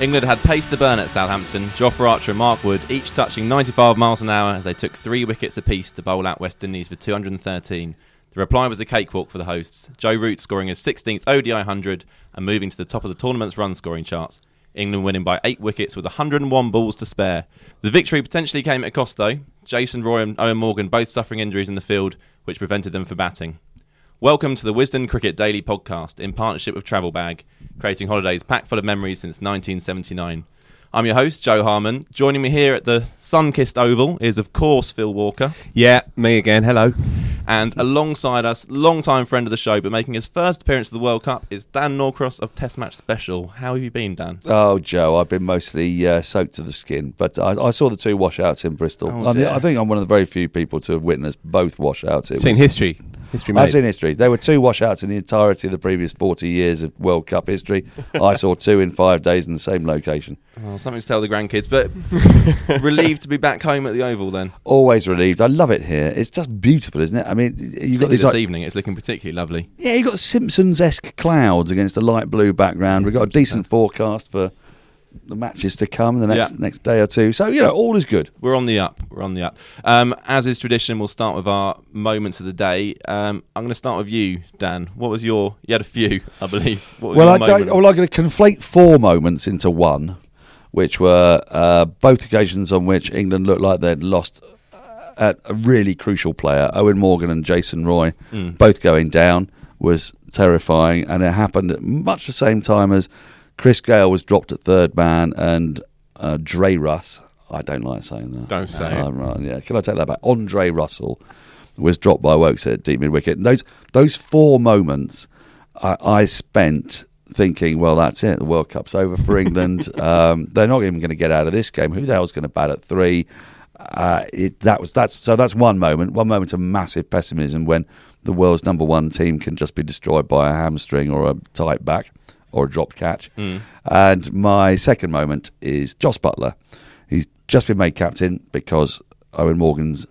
England had pace to burn at Southampton. Jofra Archer and Mark Wood each touching 95 miles an hour as they took three wickets apiece to bowl out West Indies for 213. The reply was a cakewalk for the hosts. Joe Root scoring his 16th ODI 100 and moving to the top of the tournament's run scoring charts. England winning by eight wickets with 101 balls to spare. The victory potentially came at a cost though. Jason Roy and Eoin Morgan both suffering injuries in the field, which prevented them from batting. Welcome to the Wisden Cricket Daily Podcast in partnership with Travel Bag, creating holidays packed full of memories since 1979. I'm your host, Jo Harman. Joining me here at the sun kissed Oval is, of course, Phil Walker. Yeah, me again. Hello. And alongside us, long-time friend of the show, but making his first appearance at the World Cup, is Dan Norcross of Test Match Special. How have you been, Dan? Oh, Joe, I've been mostly uh, soaked to the skin, but I, I saw the two washouts in Bristol. Oh, I, dear. I think I'm one of the very few people to have witnessed both washouts. It Seen was- history. History I've seen history. There were two washouts in the entirety of the previous 40 years of World Cup history. I saw two in five days in the same location. Oh, something to tell the grandkids, but relieved to be back home at the Oval then. Always relieved. I love it here. It's just beautiful, isn't it? I mean, you've got this like, evening, it's looking particularly lovely. yeah, you've got Simpsons-esque clouds against a light blue background. We've got a decent forecast for the matches to come the next Yeah. next day or two. So you know, all is good. We're on the up. We're on the up. Um, as is tradition, we'll start with our moments of the day. Um, I'm going to start with you, Dan. What was your? You had a few, I believe. What was Well, your I don't, well, I'm going to conflate four moments into one, which were uh, both occasions on which England looked like they'd lost uh, at a really crucial player, Eoin Morgan and Jason Roy, Mm. both going down was terrifying, and it happened at much the same time as Chris Gayle was dropped at third man and uh, Dre Russ. I don't like saying that. Don't say Uh, it. right, yeah, can I take that back? Andre Russell was dropped by Woakes at deep mid wicket. And Those those four moments, I, I spent thinking, well, that's it. The World Cup's over for England. um, they're not even going to get out of this game. Who the hell's going to bat at three? Uh, it, that was that's so that's one moment. One moment of massive pessimism when the world's number one team can just be destroyed by a hamstring or a tight back or a dropped catch. Hmm. And my second moment is Jos Buttler. He's just been made captain because Eoin Morgan's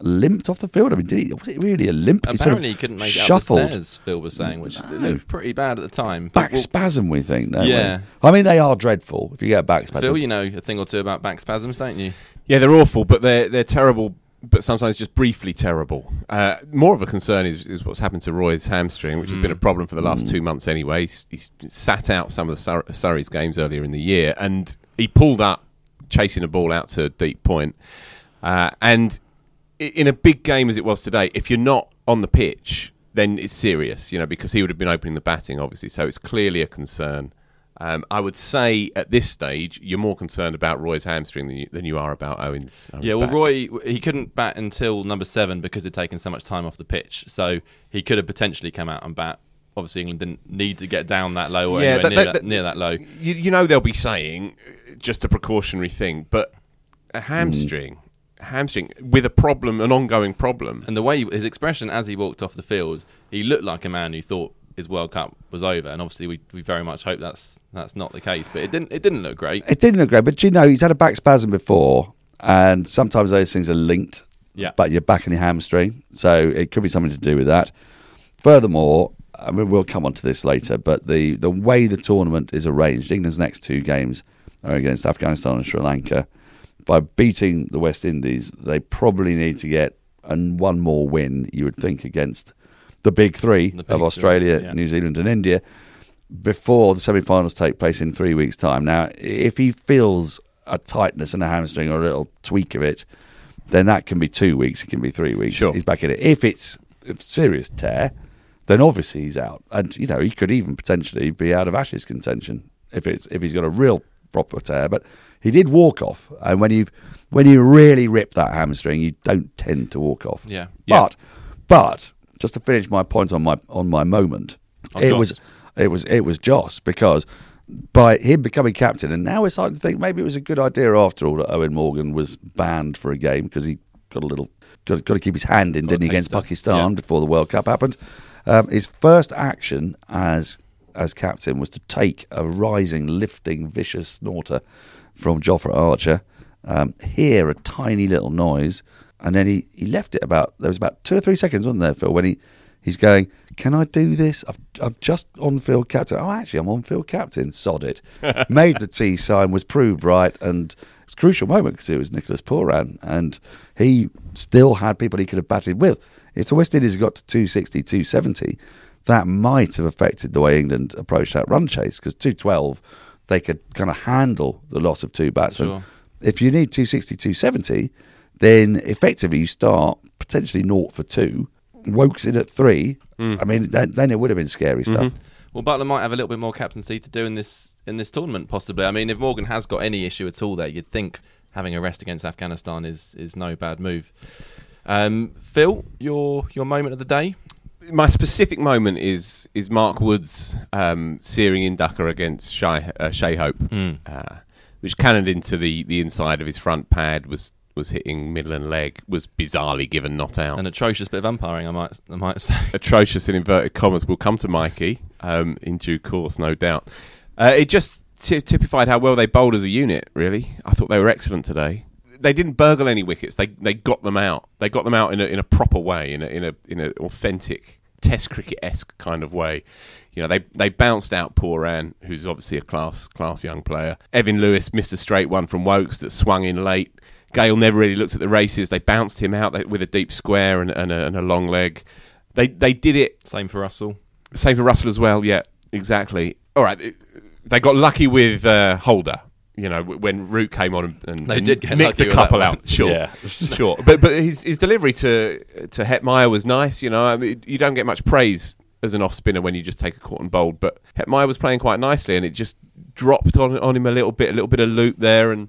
limped off the field. I mean, did he, was it really a limp? He sort of Apparently, he couldn't make it up the stairs. Phil was saying, which it looked pretty bad at the time. Back we'll- spasm, we think. don't we? Yeah. I mean, they are dreadful if you get a back spasm. Phil, you know a thing or two about back spasms, don't you? Yeah, they're awful, but they're they're terrible. But sometimes just briefly terrible. Uh, more of a concern is, is what's happened to Roy's hamstring, which has been a problem for the last two months anyway. He's, he's sat out some of the Sur- Surrey's games earlier in the year, and he pulled up chasing a ball out to a deep point. Uh, and in a big game as it was today, if you're not on the pitch, then it's serious, you know, because he would have been opening the batting, obviously. So it's clearly a concern. Um, I would say at this stage, you're more concerned about Roy's hamstring than you, than you are about Eoin's. Eoin's Yeah, well, back. Roy he couldn't bat until number seven because he'd taken so much time off the pitch. So he could have potentially come out and bat. Obviously, England didn't need to get down that low or Yeah, anywhere that- near, that- that, near that low. You, you know they'll be saying just a precautionary thing, but a hamstring, hamstring with a problem, an ongoing problem. And the way his expression as he walked off the field, he looked like a man who thought his World Cup was over. And obviously, we, we very much hope that's that's not the case. But it didn't it didn't look great. It didn't look great, but you know, he's had a back spasm before, and sometimes those things are linked. Yeah. But your back and your hamstring, so it could be something to do with that. Furthermore, I mean, we'll come on to this later, but the, the way the tournament is arranged, England's next two games are against Afghanistan and Sri Lanka. By beating the West Indies, they probably need to get and one more win, you would think, against the big three The big of three, Australia, yeah. New Zealand, and India before the semi-finals take place in three weeks' time. Now, if he feels a tightness in a hamstring or a little tweak of it, then that can be two weeks. It can be three weeks. Sure. He's back in it. If it's a serious tear, then obviously he's out, and you know he could even potentially be out of Ashes contention if it's if he's got a real proper tear, but he did walk off. And when you when you really rip that hamstring, you don't tend to walk off. Yeah. But but just to finish my point on my on my moment, On it Jos. was it was it was Jos because by him becoming captain, and now we're starting to think maybe it was a good idea after all that Eoin Morgan was banned for a game because he got a little got, got to keep his hand in, Got didn't he, against taster. Pakistan Yeah. before the World Cup happened. Um, his first action as as captain was to take a rising, lifting, vicious snorter from Jofra Archer, um, hear a tiny little noise, and then he, he left it about there was about two or three seconds, wasn't there, Phil, when he he's going, Can I do this? I've I've just on field captain. Oh actually I'm on field captain, sod it. Made the T sign, was proved right and it's a crucial moment because it was Nicholas Pooran and he still had people he could have batted with. If the West Indies got to 260, 270, that might have affected the way England approached that run chase because 212 they could kind of handle the loss of two batsmen. Sure. If you need 260, 270, then effectively you start potentially naught for two. Woakes in at three. I mean, that, then it would have been scary stuff. Well, Buttler might have a little bit more captaincy to do in this in this tournament, possibly. I mean, if Morgan has got any issue at all there, you'd think having a rest against Afghanistan is is no bad move. Um, Phil, your your moment of the day. my specific moment is is Mark Wood's um, searing in ducker against Shay, uh, Shai Hope, uh, which cannoned into the, the inside of his front pad was was hitting middle and leg was bizarrely given not out. An atrocious bit of umpiring, I might I might say. atrocious in inverted commas. We'll come to Mikey um, in due course, no doubt. Uh, it just ty- typified how well they bowled as a unit. Really, I thought they were excellent today. They didn't burgle any wickets. They they got them out. They got them out in a in a proper way, in a in a in an authentic Test cricket esque kind of way. You know, they they bounced out Pooran, who's obviously a class class young player. Evan Lewis missed a straight one from Woakes that swung in late. Gayle never really looked at the races. They bounced him out with a deep square and, and, a, and a long leg. They they did it Same for Russell. same for Russell as well. Yeah, exactly. All right, they got lucky with uh, Holder. You know, when Root came on and, and They did get nicked the couple out. Sure, Yeah. sure. But but his his delivery to to Hetmyer was nice. You know, I mean, you don't get much praise as an off spinner when you just take a caught and bowled. But Hetmyer was playing quite nicely, and it just dropped on on him a little bit, a little bit of loop there, and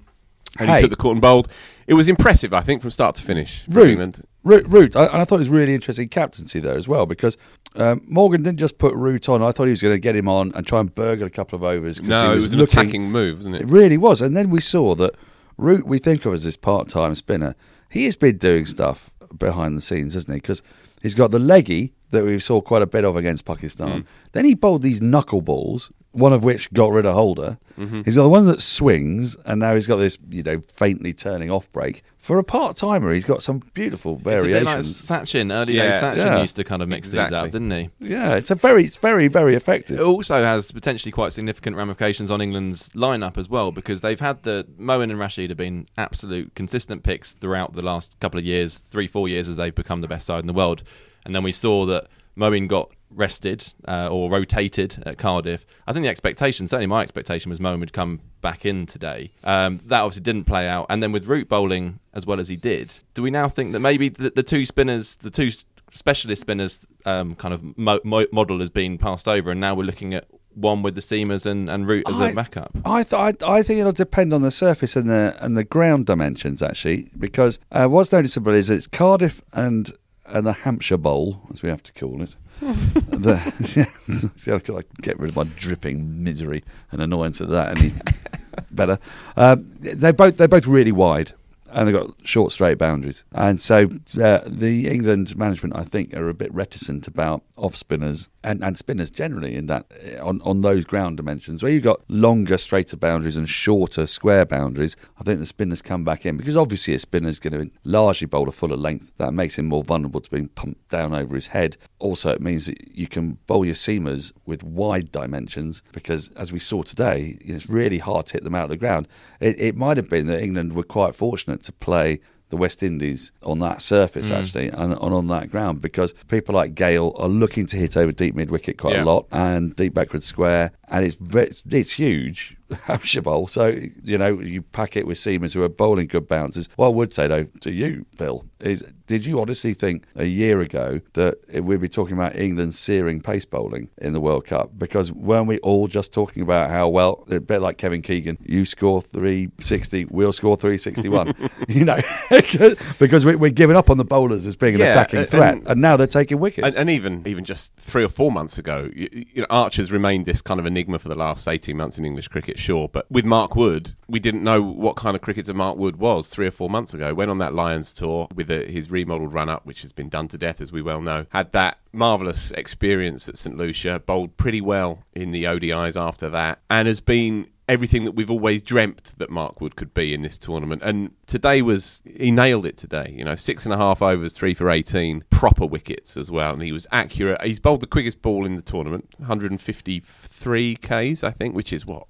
and Hey. he took the caught and bowled. It was impressive, I think, from start to finish. Root. Root, Root. I, and I thought it was really interesting captaincy there as well because um, Morgan didn't just put Root on. I thought he was going to get him on and try and burgle a couple of overs. No, he it was an looking- attacking move, wasn't It it? really was. And then we saw that Root, we think of as this part-time spinner, he has been doing stuff behind the scenes, hasn't he? Because he's got the leggy that we saw quite a bit of against Pakistan. Mm. Then he bowled these knuckleballs, one of which got rid of Holder. Mm-hmm. He's got the one that swings, and now he's got this, you know, faintly turning off break. For a part-timer, he's got some beautiful It's a bit like variations. Sachin. Early Yeah. days Sachin Yeah. used to kind of mix these Exactly. up, didn't he? yeah, it's a very, it's very, very effective. It also has potentially quite significant ramifications on England's lineup as well because they've had the Moeen and Rashid have been absolute consistent picks throughout the last couple of years, three four years as they've become the best side in the world, and then we saw that Moeen got rested uh, or rotated at Cardiff. I think the expectation, certainly my expectation, was Moeen would come back in today. Um, that obviously didn't play out, and then with Root bowling as well as he did, do we now think that maybe the, the two spinners, the two specialist spinners, um, kind of mo- mo- model has been passed over, and now we're looking at one with the seamers and, and Root as I- a backup? I, th- I I think it'll depend on the surface and the and the ground dimensions actually, because uh, what's noticeable is it's Cardiff and and the Hampshire Bowl, as we have to call it. the, yeah, I could like get rid of my dripping misery and annoyance at that any better. Um, they both they're both really wide. And they've got short, straight boundaries. And so uh, the England management, I think, are a bit reticent about off spinners and, and spinners generally in that eh, on, on those ground dimensions. Where you've got longer, straighter boundaries and shorter, square boundaries, I think the spinners come back in because obviously a spinner's going to largely bowl a fuller length. That makes him more vulnerable to being pumped down over his head. Also, it means that you can bowl your seamers with wide dimensions because, as we saw today, it's really hard to hit them out of the ground. It, it might have been that England were quite fortunate to play the West Indies on that surface hmm. actually and, and on that ground because people like Gayle are looking to hit over deep mid wicket quite Yeah. a lot and deep backward square and it's ve- it's huge Hampshire Bowl. So, you know, you pack it with seamers who are bowling good bounces. What I would say, though, to you, Phil, is did you honestly think a year ago that we'd be talking about England searing pace bowling in the World Cup? Because weren't we all just talking about how, well, a bit like Kevin Keegan, you score 360, we'll score 361. you know, because we, we're giving up on the bowlers as being an Yeah, attacking and- threat, and- now they're taking wickets. And, and even even just three or four months ago, you, you know, Archer's remained this kind of enigma for the last eighteen months in English cricket, sure. But with Mark Wood, we didn't know what kind of cricketer Mark Wood was three or four months ago. Went on that Lions tour with a, his remodelled run up, which has been done to death, as we well know. Had that marvellous experience at St Lucia, bowled pretty well in the ODIs after that, and has been everything that we've always dreamt that Mark Wood could be in this tournament. And today was he nailed it today. You know, six and a half overs, three for eighteen, proper wickets as well, and he was accurate. He's bowled the quickest ball in the tournament, 153 k's, I think, which is what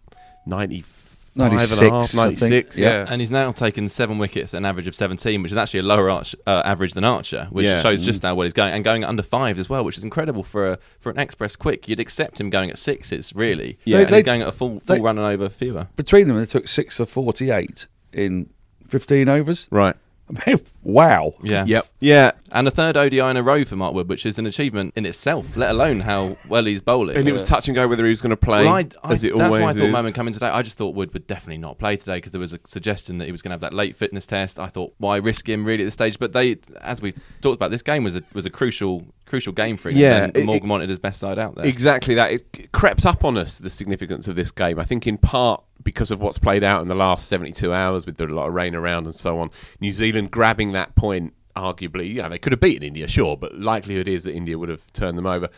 95 and a 96, half, 96, Yeah. yeah. And he's now taken seven wickets at an average of 17, which is actually a lower arch, uh, average than Archer, which Yeah. shows just how well he's going. And going under fives as well, which is incredible for a, for an express quick. You'd accept him going at sixes, really. Yeah. And They- he's going at a full, full they- run and over fewer. Between them, they took six for 48 in 15 overs. Right. I mean, wow. Yeah. Yep. Yeah. And a third ODI in a row for Mark Wood, which is an achievement in itself, let alone how well he's bowling. And it was touch and go whether he was going to play. Well, I, I, as it that's always why I thought is. moment coming today. I just thought Wood would definitely not play today because there was a suggestion that he was going to have that late fitness test. I thought, why risk him really at this stage? But they, as we talked about, this game was a was a crucial crucial game for him. Yeah, and it- Morgan wanted his best side out there. Exactly that. It crept up on us the significance of this game. I think in part because of what's played out in the last 72 hours with a lot of rain around and so on. New Zealand grabbing that point, arguably, yeah, they could have beaten India, sure, but likelihood is that India would have turned them over.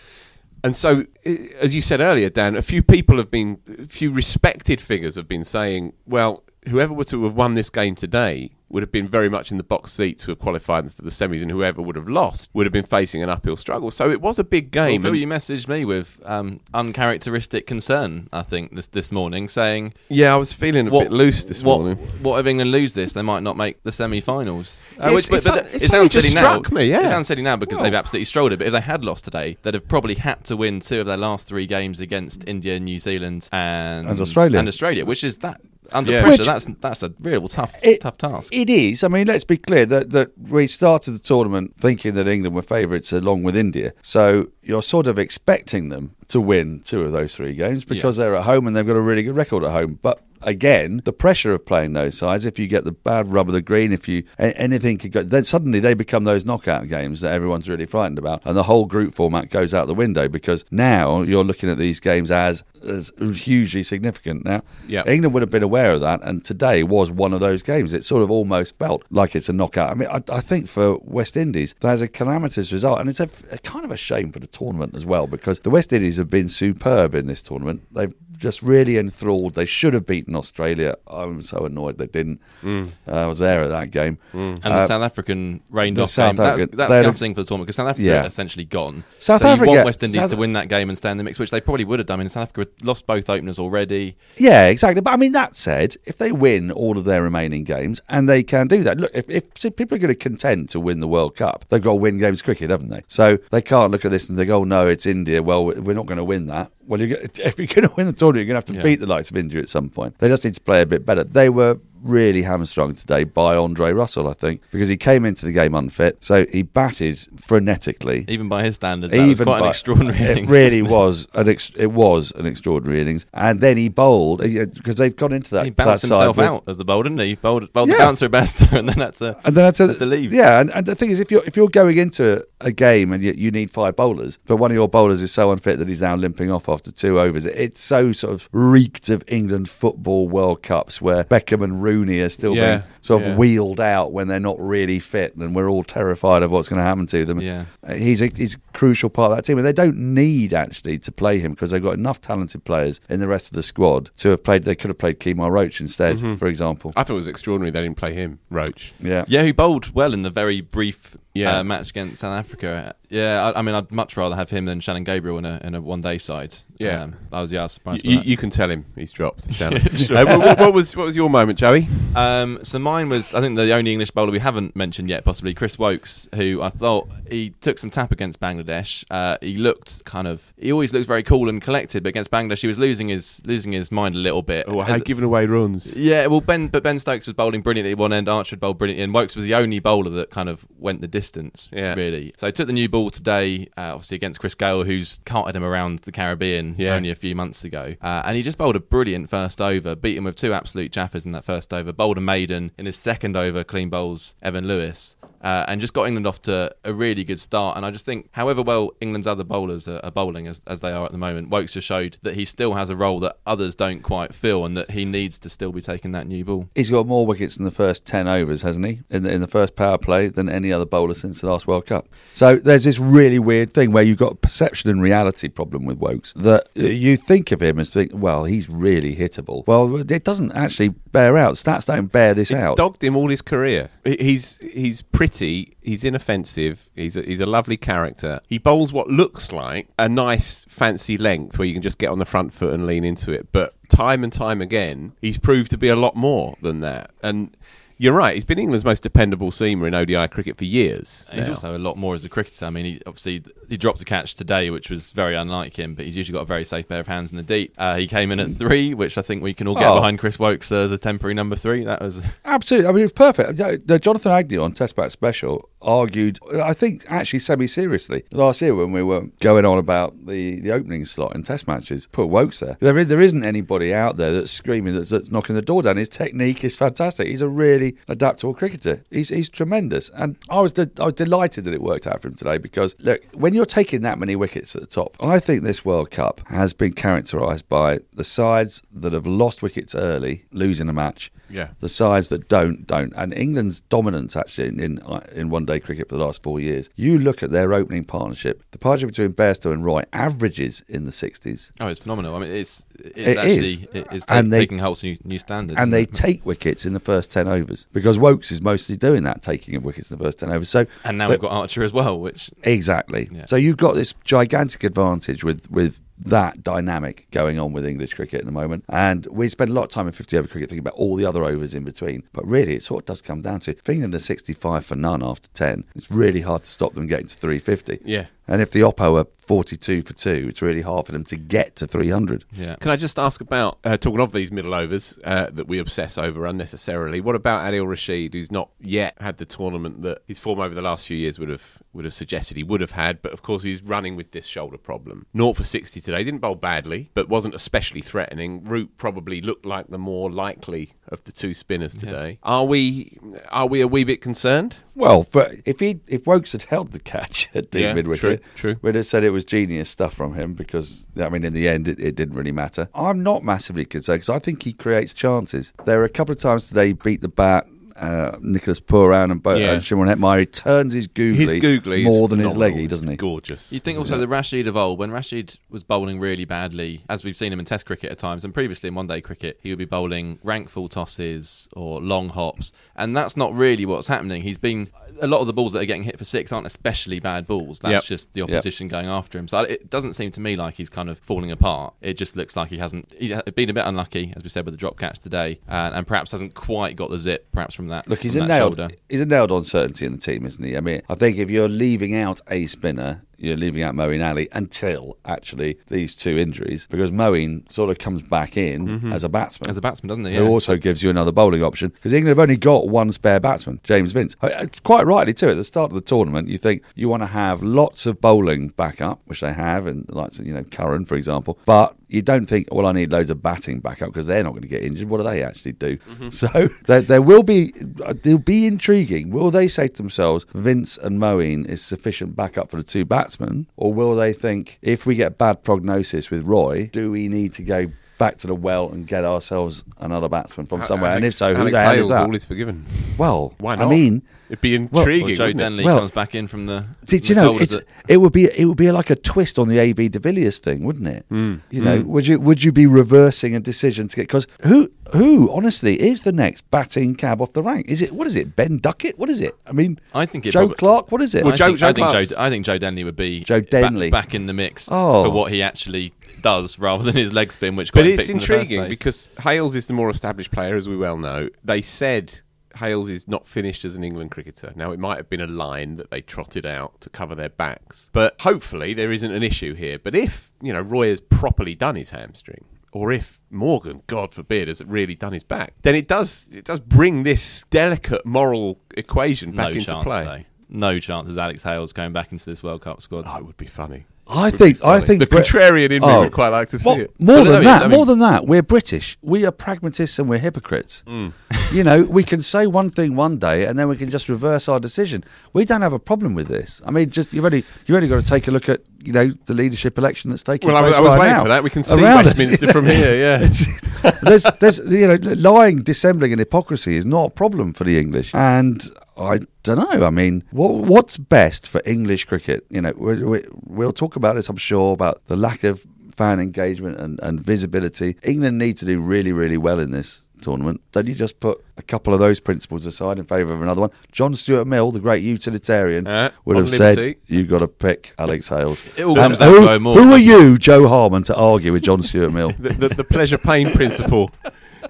And so, as you said earlier, Dan, a few people have been, a few respected figures have been saying, well, whoever were to have won this game today would have been very much in the box seat to have qualified for the semis, and whoever would have lost would have been facing an uphill struggle. So it was a big Well, game. Phil, you messaged me with um, uncharacteristic concern. I think this this morning, saying yeah, I was feeling a what, bit loose this what, morning. What if England lose this? They might not make the semi-finals. Uh, which- but- but it sounds silly now. me, yeah. It sounds silly now because Well. they've absolutely strolled it. But if they had lost today, they'd have probably had to win two of their last three games against India, New Zealand, and, And Australia. And Australia, which is that under Yeah. pressure. Which- that's that's a real tough It- tough task. It is. I mean, let's be clear that, that we started the tournament thinking that England were favourites along with India. So you're sort of expecting them to win two of those three games because they're at home and they've got a really good record at home. But again, the pressure of playing those sides, if you get the bad rub of the green, if you anything could go, then suddenly they become those knockout games that everyone's really frightened about, and the whole group format goes out the window because now you're looking at these games as as hugely significant. Now, Yeah. England would have been aware of that, and today was one of those games. It sort of almost felt like it's a knockout. I mean, I, I think for West Indies, there's a calamitous result, and it's a, a kind of a shame for the tournament as well because the West Indies have been superb in this tournament. They've just really enthralled. They should have beaten Australia. I'm so annoyed they didn't. Mm. Uh, I was there at that game. And Uh, the South African rained off South game. That's, African- that's they'd gutting for the tournament because South Africa Yeah. essentially gone. South so you Africa- want West Indies South- to win that game and stay in the mix, which they probably would have done. I mean, South Africa had lost both openers already. Yeah, exactly. But I mean, that said, if they win all of their remaining games, and they can do that, look, if, if see, people are going to contend to win the World Cup, they've got to win games cricket, haven't they? So they can't look at this and think, oh, no, it's India. Well, we're not going to win that. Well, you're, if you're going to win the tournament, you're going to have to Yeah. beat the likes of India at some point. They just need to play a bit better. They were really hamstrung today by Andre Russell, I think, because he came into the game unfit. So he batted frenetically. Even by his standards, that was quite an by- extraordinary It innings, really it? was an ex- it was an extraordinary innings, and then he bowled eh, because they've gone into that. He bounced that himself with- out as the bowler, didn't he? Bowled, bowled the Yeah. bouncer best, and then had to, And then had to, had to leave. Yeah, and, and the thing is, if you're if you're going into a game and you, you need five bowlers, but one of your bowlers is so unfit that he's now limping off after two overs, it, it's so sort of reeked of England football World Cups where Beckham and Rooney are still Yeah, being sort of yeah. wheeled out when they're not really fit, and we're all terrified of what's going to happen to them. Yeah. Uh, he's a he's a crucial part of that team, and they don't need actually to play him because they've got enough talented players in the rest of the squad to have played. They could have played Kemar Roach instead, Mm-hmm. for example. I thought it was extraordinary they didn't play him, Roach. Yeah. Yeah, who bowled well in the very brief Yeah. uh, match against South Africa. Yeah, I, I mean, I'd much rather have him than Shannon Gabriel in a in a one day side. Yeah. um, I was yeah, I was surprised. You, by that. you can tell him he's dropped. Shannon. Uh, what- what, was what was your moment, Joey? Um, so mine was, I think, the only English bowler we haven't mentioned yet, possibly Chris Woakes, who I thought he took some tap against Bangladesh. Uh, he looked kind of, he always looks very cool and collected, but against Bangladesh, he was losing his losing his mind a little bit. Oh, had given away runs. yeah, well, Ben, but Ben Stokes was bowling brilliantly at one end. Archer bowled brilliantly, and Woakes was the only bowler that kind of went the distance. Yeah. really. So I took the new ball today, uh, obviously against Chris Gayle, who's carted him around the Caribbean Yeah. only a few months ago, uh, and he just bowled a brilliant first over, beat him with two absolute jaffers in that first over. Bowled a maiden in his second over, clean bowls Evan Lewis. Uh, and just got England off to a really good start. And I just think, however well England's other bowlers are, are bowling as, as they are at the moment, Woakes just showed that he still has a role that others don't quite fill, and that he needs to still be taking that new ball. He's got more wickets in the first 10 overs, hasn't he? In the, in the first power play than any other bowler since the last World Cup. So there's this really weird thing where you've got perception and reality problem with Woakes that uh, you think of him as think, well, he's really hittable. Well, it doesn't actually bear out. Stats don't bear this It's out. dogged him all his career. He's he's pretty. He's inoffensive. He's a, he's a lovely character. He bowls what looks like a nice fancy length where you can just get on the front foot and lean into it. But time and time again, he's proved to be a lot more than that. And you're right. He's been England's most dependable seamer in ODI cricket for years. And he's now. also a lot more as a cricketer. I mean, he obviously he dropped a catch today, which was very unlike him. But he's usually got a very safe pair of hands in the deep. Uh, he came in at three, which I think we can all get Oh. behind. Chris Woakes as a temporary number three. That was Absolutely. I mean, it's perfect. The Jonathan Agnew on Test Match Special argued, I think, actually semi seriously last year when we were going on about the, the opening slot in Test matches. Put Woakes there. There, there isn't anybody out there that's screaming, that's, that's knocking the door down. His technique is fantastic. He's a really adaptable cricketer. He's, he's tremendous. And I was, de- I was delighted that it worked out for him today because, look, when you're taking that many wickets at the top, I think this World Cup has been characterised by the sides that have lost wickets early, losing a match Yeah. the sides that don't don't and England's dominance actually in in, uh, in one day cricket for the last four years you look at their opening partnership the partnership between Bairstow and Roy averages in the 60s oh, it's phenomenal. I mean, it's it's It actually is. it's And they- taking Holt's new, new standards. and they it? take wickets in the first 10 overs because Woakes is mostly doing that taking of wickets in the first 10 overs so and now the- we've got Archer as well, which Exactly. Yeah. So you've got this gigantic advantage with with that dynamic going on with English cricket at the moment. And we spend a lot of time in 50 over cricket thinking about all the other overs in between. But really, it sort of does come down to if England are 65 for none after 10, it's really hard to stop them getting to 350. Yeah. And if the Oppo are 42 for two, it's really hard for them to get to 300. yeah. Can I just ask about uh, talking of these middle overs uh, that we obsess over unnecessarily? What about Adil Rashid, who's not yet had the tournament that his form over the last few years would have would have suggested he would have had? But of course, he's running with this shoulder problem. Naught for sixty today. Didn't bowl badly, but wasn't especially threatening. Root probably looked like the more likely of the two spinners today. Are we are we a wee bit concerned? Well, for, if he if Woakes had held the catch at deep Yeah, mid wicket, true, true. we'd have said it was genius stuff from him because I mean, in the end, it, it didn't really matter. I'm not massively concerned because I think he creates chances. There are a couple of times today he beat the bat. Uh, Nicholas Pooran and, Bo- Yeah. and Shimron Hetmyer, he turns his googly, His googly more is than his leggy, doesn't he? Gorgeous. You think also the Rashid of old, when Rashid was bowling really badly, as we've seen him in Test cricket at times, and previously in one day cricket, he would be bowling rank full tosses or long hops, and that's not really what's happening. He's been a lot of the balls that are getting hit for six aren't especially bad balls. That's Yep. just the opposition going after him. So it doesn't seem to me like he's kind of falling apart. It just looks like he hasn't. He's been a bit unlucky, as we said, with the drop catch today, and, and perhaps hasn't quite got the zip, perhaps from that. Look, he's a nailed. shoulder. He's a nailed uncertainty in the team, isn't he? I mean, I think if you're leaving out a spinner, you're leaving out Moeen Ali until actually these two injuries, because Moeen sort of comes back in mm-hmm. as a batsman. As a batsman, doesn't he? Who also gives you another bowling option because England have only got one spare batsman, James Vince. I- I- Quite rightly too. At the start of the tournament, you think you want to have lots of bowling backup, which they have, and like you know Curran, for example. But you don't think, well, I need loads of batting backup because they're not going to get injured. What do they actually do? Mm-hmm. So there, there will be, uh, it'll be intriguing. Will they say to themselves, Vince and Moeen is sufficient backup for the two batsmen, or will they think, if we get bad prognosis with Roy, do we need to go? Back to the well and get ourselves another batsman from somewhere, and if so, who Alex the hell Hales, is that? all is forgiven. Well, Why I mean, It'd be Well- intriguing. Or Joe wouldn't? Denly Well, comes back in from the. Did you know it's, it? it would be it would be like a twist on the AB de Villiers thing, wouldn't it? Hmm. You know, would you would you be reversing a decision to get because who who honestly is the next batting cab off the rank? Is it what is it? Ben Duckett? What is it? I mean, I think it Joe probably- Clark. What is it? Well, I Joe- think, Joe I, think Joe, I think Joe Denly would be Joe ba- Denly. back in the mix Oh. for what he actually does rather than his leg spin, which got But him it's picked in the first intriguing place. because Hales is the more established player, as we well know. They said Hales is not finished as an England cricketer. Now, it might have been a line that they trotted out to cover their backs, but hopefully there isn't an issue here. But if you know Roy has properly done his hamstring, or if Morgan, God forbid, has really done his back, then it does it does bring this delicate moral equation back no into chance, play. though. No chances Alex Hales going back into this World Cup squad. That would be funny. I think I think the Brit- contrarian in me Oh. would quite like to see Well, it. more But than that, mean- more than that, we're British. We are pragmatists and we're hypocrites. Mm. You know, we can say one thing one day and then we can just reverse our decision. We don't have a problem with this. I mean, just you've only you've only got to take a look at you know the leadership election that's taking Well, I place was, I was right waiting for that. We can see around us. Westminster from here. Yeah. There's, there's, you know, lying, dissembling, and hypocrisy is not a problem for the English. And I don't know. I mean, what, what's best for English cricket? You know, we, we, we'll talk about this, I'm sure, about the lack of fan engagement and, and visibility. England need to do really, really well in this tournament. Don't you just put a couple of those principles aside in favour of another one? John Stuart Mill, the great utilitarian, Uh, would have said, liberty. "You got to pick Alex Hales." It all comes down who, to Eoin who are you, Jo Harman, to argue with John Stuart Mill? the, the, the pleasure pain principle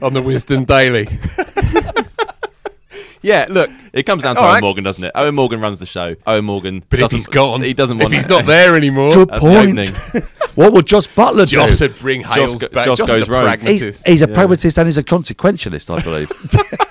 on the Wisden Daily. yeah, look, It comes down to All Eoin right. Morgan, doesn't it? Eoin Morgan runs the show. Eoin Morgan, but if doesn't- he's gone, he doesn't if want. he's not there anymore, Good That's the point. opening. what would Jos Buttler do? Josh would bring Hales go- back. Josh Josh goes is a rogue. He's, pragmatist. he's a pragmatist and he's a consequentialist, I believe.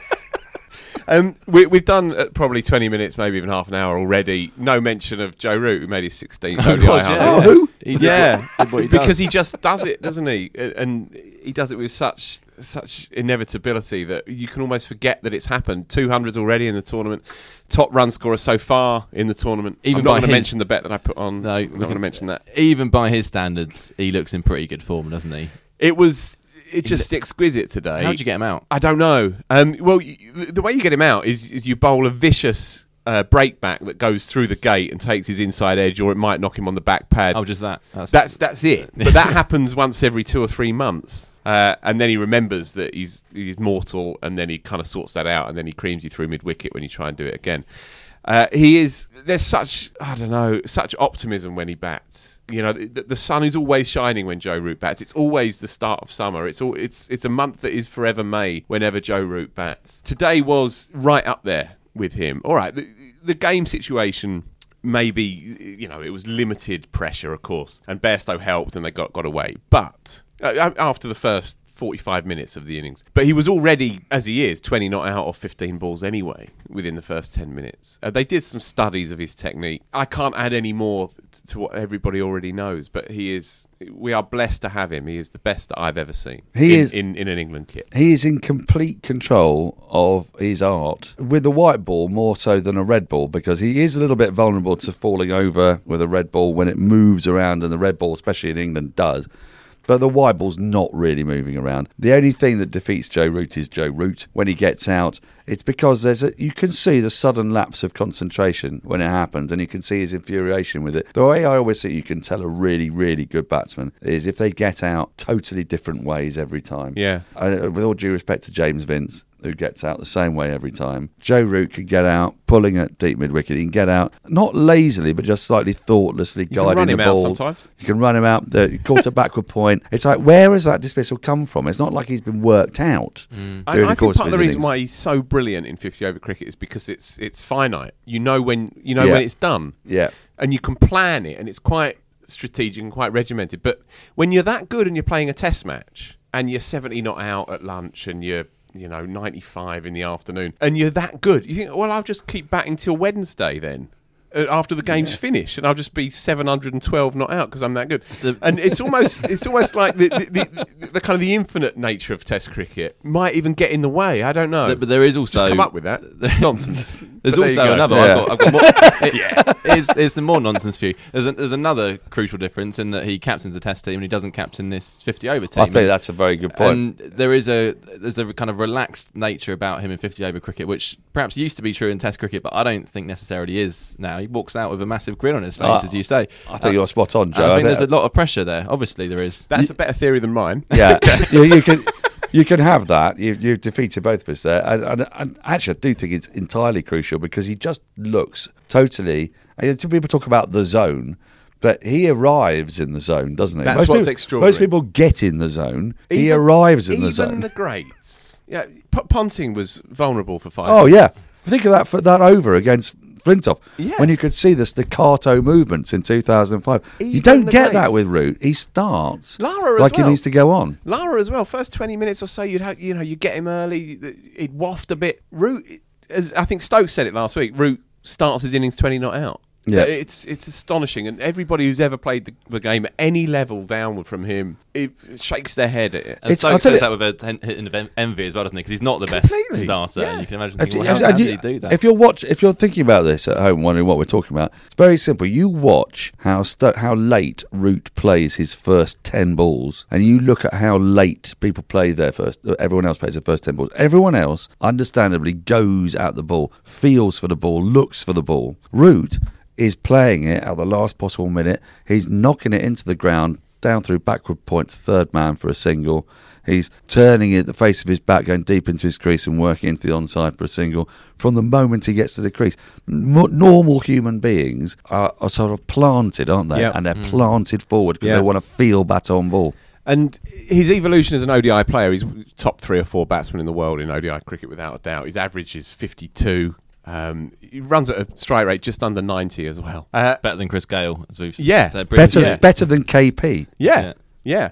Um, we, we've done uh, probably 20 minutes, maybe even half an hour already. No mention of Joe Root, who made his 16th ODI God, yeah. Oh, who? He did Yeah, what- what he does. because he just does it, doesn't he? Uh, And he does it with such such inevitability that you can almost forget that it's happened. Two hundreds already in the tournament, top run scorer so far in the tournament. Even I'm not going to mention the bet that I put on. No, I'm not going to mention that. even by his standards, he looks in pretty good form, doesn't he? It was it just exquisite today. How'd you get him out? I don't know. Um, well, y the the way you get him out is, is you bowl a vicious uh, break back that goes through the gate and takes his inside edge, or it might knock him on the back pad. Oh, just that. That's, That's that's it. But that happens once every two or three months, uh, and then he remembers that he's he's mortal, and then he kind of sorts that out, and then he creams you through mid wicket when you try and do it again. Uh, he is. There's such I don't know such optimism when he bats. You know, the, the sun is always shining when Joe Root bats. It's always the start of summer. It's all. It's it's a month that is forever May whenever Joe Root bats. Today was right up there with him. All right, the, game situation maybe you know it was limited pressure, of course, and Bairstow helped and they got got away. But uh, after the first. 45 minutes of the innings. But he was already, as he is, 20 not out of 15 balls anyway within the first 10 minutes. Uh, they did some studies of his technique. I can't add any more t- to what everybody already knows, but he is, we are blessed to have him. He is the best that I've ever seen He in, is- in, in an England kit. he is in complete control of his art with the white ball more so than a red ball because he is a little bit vulnerable to falling over with a red ball when it moves around, and the red ball, especially in England, does. But the white ball's not really moving around. The only thing that defeats Joe Root is Joe Root when he gets out. It's because there's a you can see the sudden lapse of concentration when it happens, and you can see his infuriation with it. The way I always think you can tell a really, really good batsman is if they get out totally different ways every time. Yeah. Uh, with all due respect to James Vince, who gets out the same way every time, Joe Root can get out pulling at deep mid wicket. He can get out not lazily, but just slightly thoughtlessly You guiding the him out ball. sometimes. You can run him out. The caught a backward point. It's like where has that dismissal come from? It's not like he's been worked out. Mm. I, I think part of the reason why he's so brilliant in 50 over cricket is because it's it's finite. You know when you know Yeah. when it's done. Yeah. and you can plan it and it's quite strategic and quite regimented but when you're that good and you're playing a test match and you're 70 not out at lunch and you're you know 95 in the afternoon and you're that good you think well I'll just keep batting till Wednesday then Uh, after the game's finished, and I'll just be 712 not out because I'm that good. and it's almost it's almost like the the, the the kind of the infinite nature of Test cricket might even get in the way. I don't know. But- but there is also just come up with that nonsense. There's But there also go. another. Yeah. I've got, I've got more. yeah, here's, here's some more nonsense for you. There's, a, there's another crucial difference in that he captains the Test team and he doesn't captain this 50 over team. I think that's a very good point. And there is a there's a kind of relaxed nature about him in 50 over cricket, which perhaps used to be true in Test cricket, but I don't think necessarily is now. He walks out with a massive grin on his face, Ah, as you say. I think you're spot on, Joe. I I think think- there's a lot of pressure there. Obviously, there is. That's a better theory than mine. yeah, you, you can you can have that. You, you've defeated both of us there, and, and, and actually, I do think it's entirely crucial because he just looks totally. and Some people talk about the zone, but he arrives in the zone, doesn't he? That's most what's people, extraordinary. Most people get in the zone. he Even- arrives in even the zone. Even the greats. Yeah, P- Ponting was vulnerable for five. oh yeah, minutes. think of that for that over against. Flintoff, Yeah. when you could see the staccato movements in 2005. you don't get that with Root. He starts Lara as like well. he needs to go on. Lara as well. First twenty minutes or so, you'd have you know you get him early. He'd waft a bit. Root, as I think Stokes said it last week. Root starts his innings twenty not out. Yeah. it's it's astonishing, and everybody who's ever played the, the game at any level downward from him, it shakes their head at it. And It's- I'll Stokes says that with a ten- hit of envy as well, doesn't he? Because he's not the best Completely, starter. yeah. And you can imagine If, thinking, you- well, how, if how you- did he do that? if you're watch, if you're thinking about this at home, wondering what we're talking about, it's very simple. You watch how stu- how late Root plays his first ten balls, and you look at how late people play their first. Everyone else plays their first ten balls. Everyone else, understandably, goes at the ball, feels for the ball, looks for the ball. Root is playing it at the last possible minute. He's knocking it into the ground. Down through backward points, third man for a single. He's turning it the face of his back, going deep into his crease and working into the onside for a single. From the moment he gets to the crease, Mo normal human beings are, are sort of planted, aren't they? Yep. And they're mm. planted forward because Yeah. they want to feel baton ball. And his evolution as an ODI player, he's top three or four batsmen in the world in ODI cricket without a doubt. His average is 52. Um, he runs at a strike rate just under 90 as well. Uh, Better than Chris Gayle, as we've Yeah. said Better. Yeah. better than KP. Yeah, Yeah. yeah.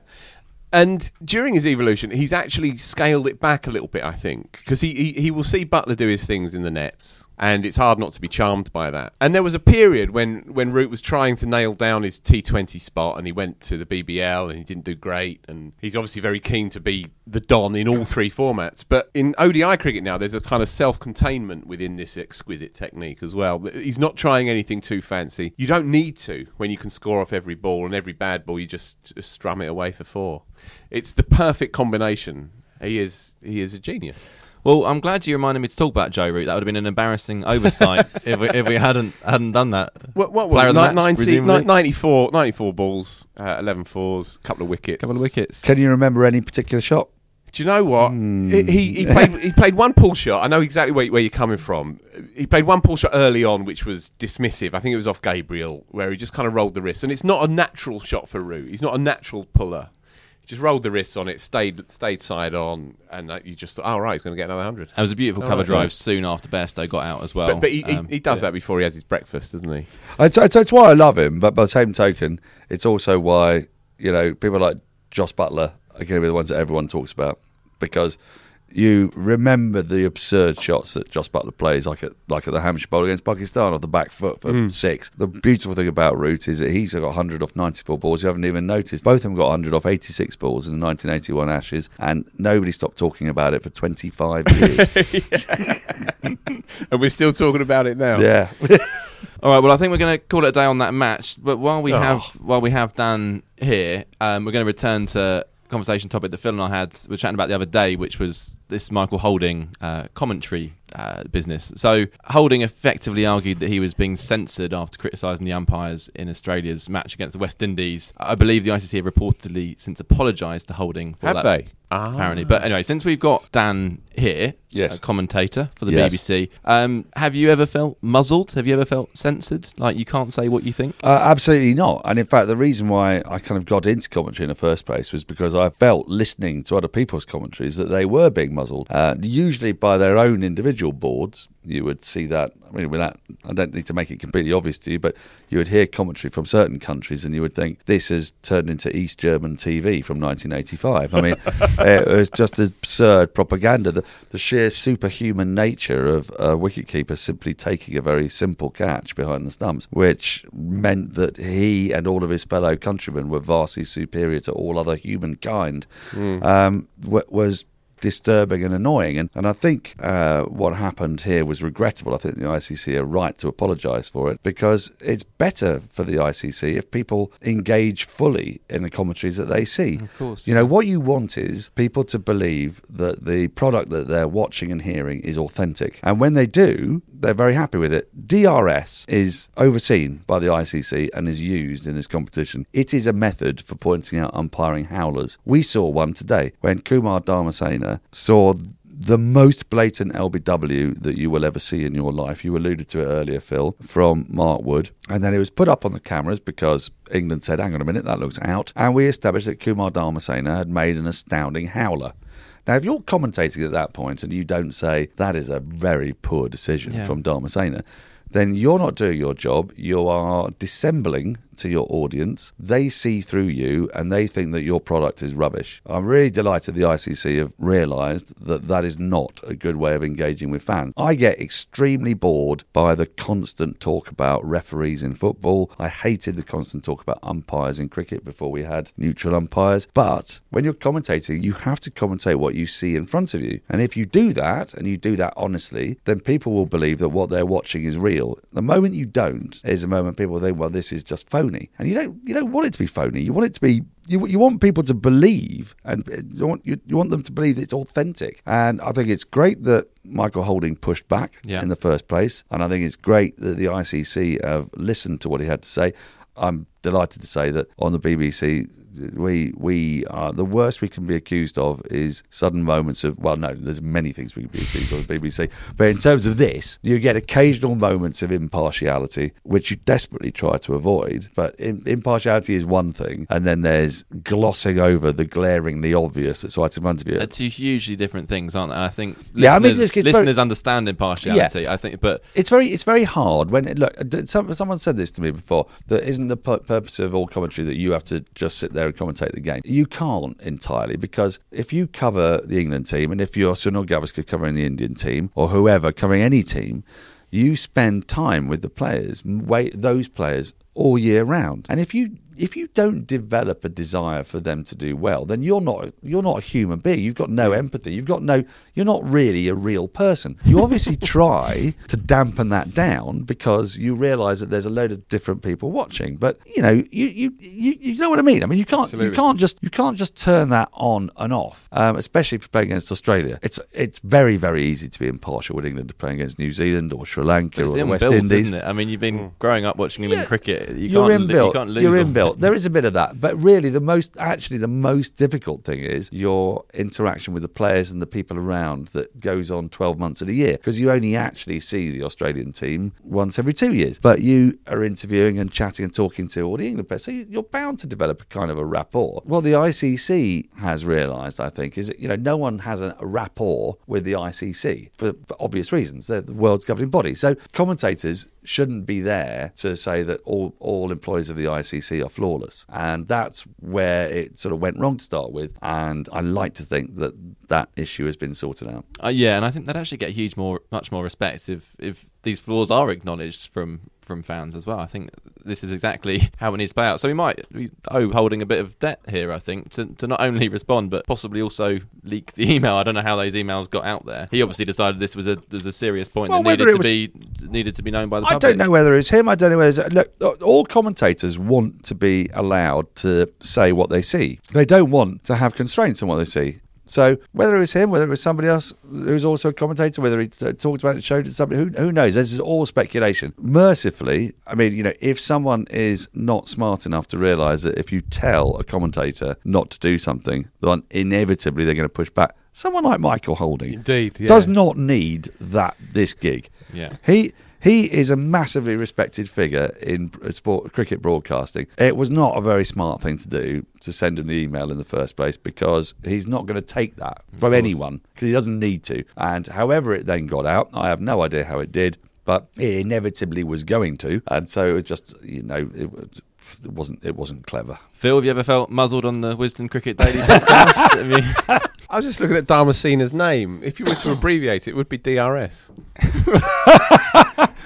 And during his evolution, he's actually scaled it back a little bit, I think, because he, he he will see Buttler do his things in the nets, and it's hard not to be charmed by that. And there was a period when when Root was trying to nail down his T20 spot, and he went to the BBL, and he didn't do great, and he's obviously very keen to be the Don in all three formats. But in ODI cricket now, there's a kind of self-containment within this exquisite technique as well. He's not trying anything too fancy. You don't need to when you can score off every ball, and every bad ball you just, just strum it away for four. It's the perfect combination. He is he is a genius. Well, I'm glad you reminded me to talk about Joe Root. That would have been an embarrassing oversight if, we, if we hadn't hadn't done that. What, what was of it? the match, 90, presumably? 94, 94 balls, uh, 11 fours, couple of wickets. couple of wickets. Can you remember any particular shot? Do you know what? Hmm. He, he, he played he played one pull shot. I know exactly where, where you're coming from. He played one pull shot early on, which was dismissive. I think it was off Gabriel, where he just kind of rolled the wrist. And it's not a natural shot for Root. He's not a natural puller. He just rolled the wrists on it, stayed stayed side on, and uh, you just thought, oh, right, he's going to get another 100. It was a beautiful Oh, cover right, drive right. soon after Bairstow got out as well. But, but he, Um, he, he does that before he has his breakfast, doesn't he? It's, it's, it's why I love him, but by the same token, it's also why you know people like Jos Buttler are going to be the ones that everyone talks about because you remember the absurd shots that Jos Buttler plays, like at like at the Hampshire Bowl against Pakistan off the back foot for six. The beautiful thing about Root is that he's got 100 off 94 balls. You haven't even noticed. Both of them got 100 off 86 balls in the 1981 Ashes, and nobody stopped talking about it for 25 years. And we're still talking about it now. yeah. All right. Well, I think we're going to call it a day on that match. But while we Oh. have while we have Dan here, um, we're going to return to conversation topic that Phil and I had. We were chatting about the other day, which was this Michael Holding uh, commentary uh, business. So Holding effectively argued that he was being censored after criticising the umpires in Australia's match against the West Indies. I believe the ICC have reportedly since apologised to Holding for Have that. they? Ah. Apparently, but anyway, since we've got Dan here, Yes. a commentator for the Yes. BBC, um, have you ever felt muzzled? Have you ever felt censored? Like you can't say what you think? Uh, absolutely not. And in fact, the reason why I kind of got into commentary in the first place was because I felt listening to other people's commentaries that they were being muzzled, uh, usually by their own individual boards. You would see that. I mean, without I don't need to make it completely obvious to you, but you would hear commentary from certain countries, and you would think this has turned into East German TV from 1985. I mean, it was just absurd propaganda. The, the sheer superhuman nature of a wicketkeeper simply taking a very simple catch behind the stumps, which meant that he and all of his fellow countrymen were vastly superior to all other humankind, um, was disturbing and annoying. And, and I think uh, what happened here was regrettable. I think the ICC are right to apologise for it because it's better for the ICC if people engage fully in the commentaries that they see. Of course, You know, what you want is people to believe that the product that they're watching and hearing is authentic. And when they do, they're very happy with it. DRS is overseen by the ICC and is used in this competition. It is a method for pointing out umpiring howlers. We saw one today when Kumar Dharmasena saw the most blatant LBW that you will ever see in your life. You alluded to it earlier, Phil, from Mark Wood. And then it was put up on the cameras because England said, hang on a minute, that looks out. And we established that Kumar Dharmasena had made an astounding howler. Now, if you're commentating at that point and you don't say that is a very poor decision Yeah. from Dharmasena, then you're not doing your job. You are dissembling to your audience. They see through you and they think that your product is rubbish. I'm really delighted the ICC have realised that that is not a good way of engaging with fans. I get extremely bored by the constant talk about referees in football. I hated the constant talk about umpires in cricket before we had neutral umpires. But when you're commentating, you have to commentate what you see in front of you. And if you do that and you do that honestly, then people will believe that what they're watching is real. The moment you don't is the moment people think, well, this is just phony. And you don't you don't want it to be phony. You want it to be you, you want people to believe and uh, you want you, you want them to believe that it's authentic. And I think it's great that Michael Holding pushed back Yeah. in the first place. And I think it's great that the ICC have listened to what he had to say. I'm delighted to say that on the BBC, we we are the worst we can be accused of is sudden moments of well, no, there's many things we can be accused of BBC, but in terms of this, you get occasional moments of impartiality, which you desperately try to avoid. But im impartiality is one thing, and then there's glossing over the glaringly obvious that's right in front of you. They're two hugely different things, aren't they? And I think Yeah, I mean, listeners, it's- it's very- understand impartiality. I think, but It's very it's very hard when look. Some, someone said this to me before. That isn't the pu- purpose of all commentary that you have to just sit there and commentate the game. You can't entirely because if you cover the England team and if you're Sunil Gavaskar covering the Indian team or whoever covering any team, you spend time with the players, wait those players all year round. And if you if you don't develop a desire for them to do well, then you're not you're not a human being. You've got no empathy. You've got no you're not really a real person. You obviously try to dampen that down because you realise that there's a load of different people watching. But you know, you you you, you know what I mean. I mean, you can't you can't just you can't just turn that on and off. Um, especially if you're playing against Australia. It's it's very very easy to be impartial with England to playing against New Zealand or Sri Lanka or the West inbuilt, Indies. isn't it? I mean, you've been growing up watching England Yeah. cricket. You you're can't, inbuilt. You can't lose. You're on- There is a bit of that, but really, the most actually the most difficult thing is your interaction with the players and the people around that goes on 12 months of the year because you only actually see the Australian team once every two years. But you are interviewing and chatting and talking to all the England players, so you- you're bound to develop a kind of a rapport. What the ICC has realised, I think, is that you know no one has a rapport with the ICC for, for obvious reasons. They're the world's governing body, so commentators shouldn't be there to say that all all employees of the ICC are flawless, and that's where it sort of went wrong to start with. And I like to think that that issue has been sorted out. Uh, yeah, and I think they'd actually get huge more, much more respect if if these flaws are acknowledged from from fans as well. I think this is exactly how it needs to play out. So we might we owe holding a bit of debt here. I think to to not only respond but possibly also leak the email. I don't know how those emails got out there. He obviously decided this was a was a serious point Well, that needed to it be needed to be known by the I public. don't know whether it's him. I don't know whether it's, look. All commentators want to be allowed to say what they see. They don't want to have constraints on what they see. So whether it was him, whether it was somebody else who's also a commentator, whether he t- talked about it, showed it to somebody, who, who knows? This is all speculation. Mercifully, I mean, you know, if someone is not smart enough to realise that if you tell a commentator not to do something, then inevitably they're going to push back. Someone like Michael Holding Indeed, yeah. does not need that this gig. Yeah. He He is a massively respected figure in uh, sport cricket broadcasting. It was not a very smart thing to do to send him the email in the first place because he's not going to take that from anyone because he doesn't need to. And however it then got out, I have no idea how it did, but it inevitably was going to. And so it was just, you know, it, was- it wasn't it wasn't clever. Phil, have you ever felt muzzled on the Wisden Cricket Daily podcast? I mean, I was just looking at Dharmasena's name. If you were to abbreviate it, it would be DRS.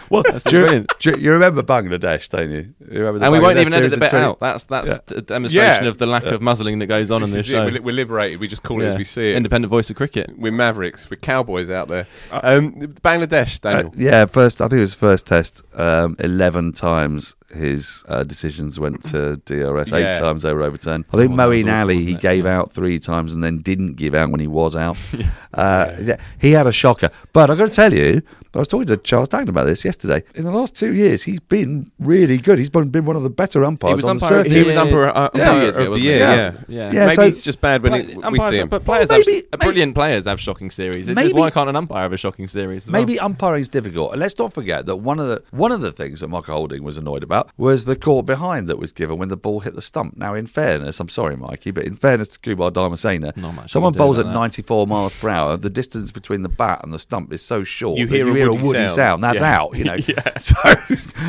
Well, That's do you, brilliant. do you- you remember Bangladesh, don't you? you remember the and we won't even edit series the bit 20 out. That's that's Yeah. a demonstration Yeah. of the lack of muzzling that goes on This in this is it. show. We're, we're liberated. We just call it as we see it. Independent voice of cricket. We're mavericks. We're cowboys out there. Um, Bangladesh, Uh, Daniel. yeah, first I think it was first test. Um, Eleven times his uh, decisions went to DRS. Eight Yeah. times they were overturned. I think Oh, that Moeen Ali he it? gave out three times and then didn't give out when he was out. uh, yeah, he had a shocker. But I've got to tell you, I was talking to Charles Dagnall about this yesterday. In the last two years, he's been really good. He's been, been one of the better umpires He was on umpire of. He was umpire, uh, Two umpire years of the wasn't year. he? Yeah, Yeah. Yeah. Yeah, Maybe so- it's just bad when But it, we see him. But players Well, have, maybe- brilliant players have shocking series. It's just Maybe- why can't an umpire have a shocking series? as well? Maybe umpiring is difficult, and let's not forget that one of the one of the things that Michael Holding was annoyed about was the caught behind that was given when the ball hit the stump. Now, in fairness, I'm sorry, Mikey, but in fairness to Kumar Dharmasena, Not much someone you can do bowls at that. 94 miles per hour. The distance between the bat and the stump is so short. You hear you a hear woody a woody sound. sound. That's Yeah. out, you know. So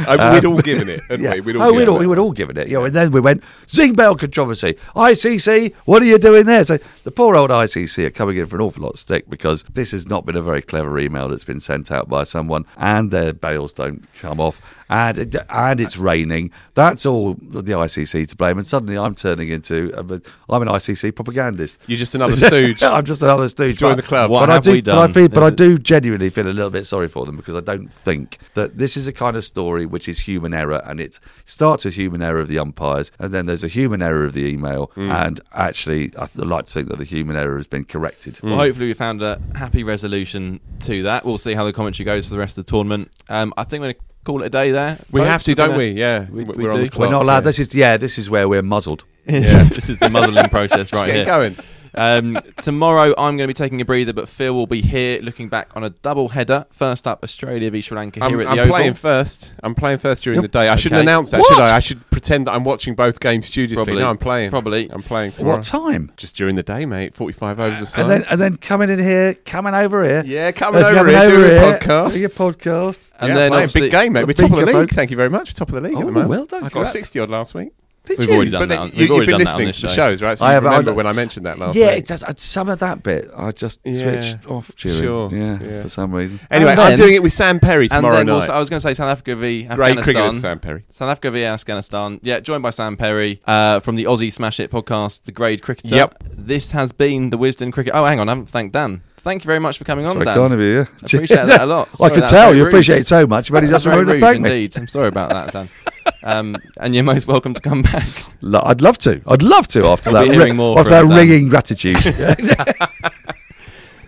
Uh, we'd all given it, yeah. we? We'd all oh, given we'd all, it. we would all given it. You know, and then we went Zing bail controversy. ICC, what are you doing there? So the poor old ICC are coming in for an awful lot of stick because this has not been a very clever email that's been sent out by someone, and their bails don't come off, and it, and it's raining. That's all the ICC to blame. And suddenly I'm turning into I'm an ICC propagandist. You're just another stooge. I'm just another stooge. Join the club. What but have I do, we But I, done? feel, but I do genuinely feel a little bit sorry for them because I don't think that this is a kind of story which is human error, and it starts with human error of the umpires, and then there's a human error of the email, and actually, I'd like to think that the human error has been corrected. Well, hopefully we found a happy resolution to that. We'll see how the commentary goes for the rest of the tournament. Um, I think we're going to call it a day there. We folks. have to, We're don't gonna- we? Yeah, we- we're we on do. the clock. We're not allowed. yeah. This is yeah. This is where we're muzzled. Yeah, this is the muzzling process right Let's get here. going. Um, tomorrow I'm going to be taking a breather, but Phil will be here looking back on a double header. First up, Australia v Sri Lanka I'm, here at I'm the Oval. playing first. I'm playing first during You're- the day. I shouldn't Okay. announce that, What? should I? I should pretend that I'm watching both games studiously. Probably. No, I'm playing. Probably. I'm playing tomorrow. What time? Just during the day, mate. 45 overs a side. And then and then coming in here, coming over here. yeah, coming over coming here, doing here, a podcast. doing a podcast. And yeah, then obviously- big game, mate. We're top of the bigger league. folk- Thank you very much. Top of the league at Oh, the moment. well done, I got congrats. 60 odd last week. Did We've you? already done but that. then on- you, we've been done that on listening this to the show. shows, right? So I you have- I- remember when I mentioned that last yeah, week. it does. uh, Some of that bit I just Yeah, switched off during. sure, Yeah, yeah. for some reason. Anyway, And I'm then- doing it with Sam Perry And tomorrow then night. also, I was going to say South Africa v Afghanistan. Great cricketer, Afghanistan. Sam Perry. South Africa v Afghanistan. Yeah, joined by Sam Perry uh, from the Aussie Smash It podcast, The Grade Cricketer. Yep. This has been the Wisden Cricket. Oh, hang on, I haven't thanked Dan. Thank you very much for coming on, Sorry, Dan. kind of you. Yeah. Appreciate that a lot. I Sorry, could that's tell you rude. appreciate it so much, but he That's doesn't very to thank me. indeed. I'm sorry about that, Dan. Um, and you're most welcome to come back. Lo- I'd love to. I'd love to after We'll that. be hearing more after from that Dan. ringing gratitude.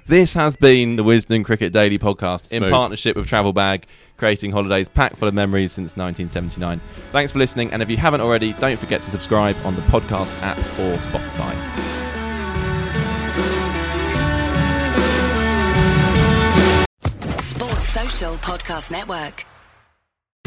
This has been the Wisden Cricket Daily podcast in Smooth. partnership with Travelbag, creating holidays packed full of memories since 1979. Thanks for listening, and if you haven't already, don't forget to subscribe on the podcast app or Spotify. Sports Social Podcast Network.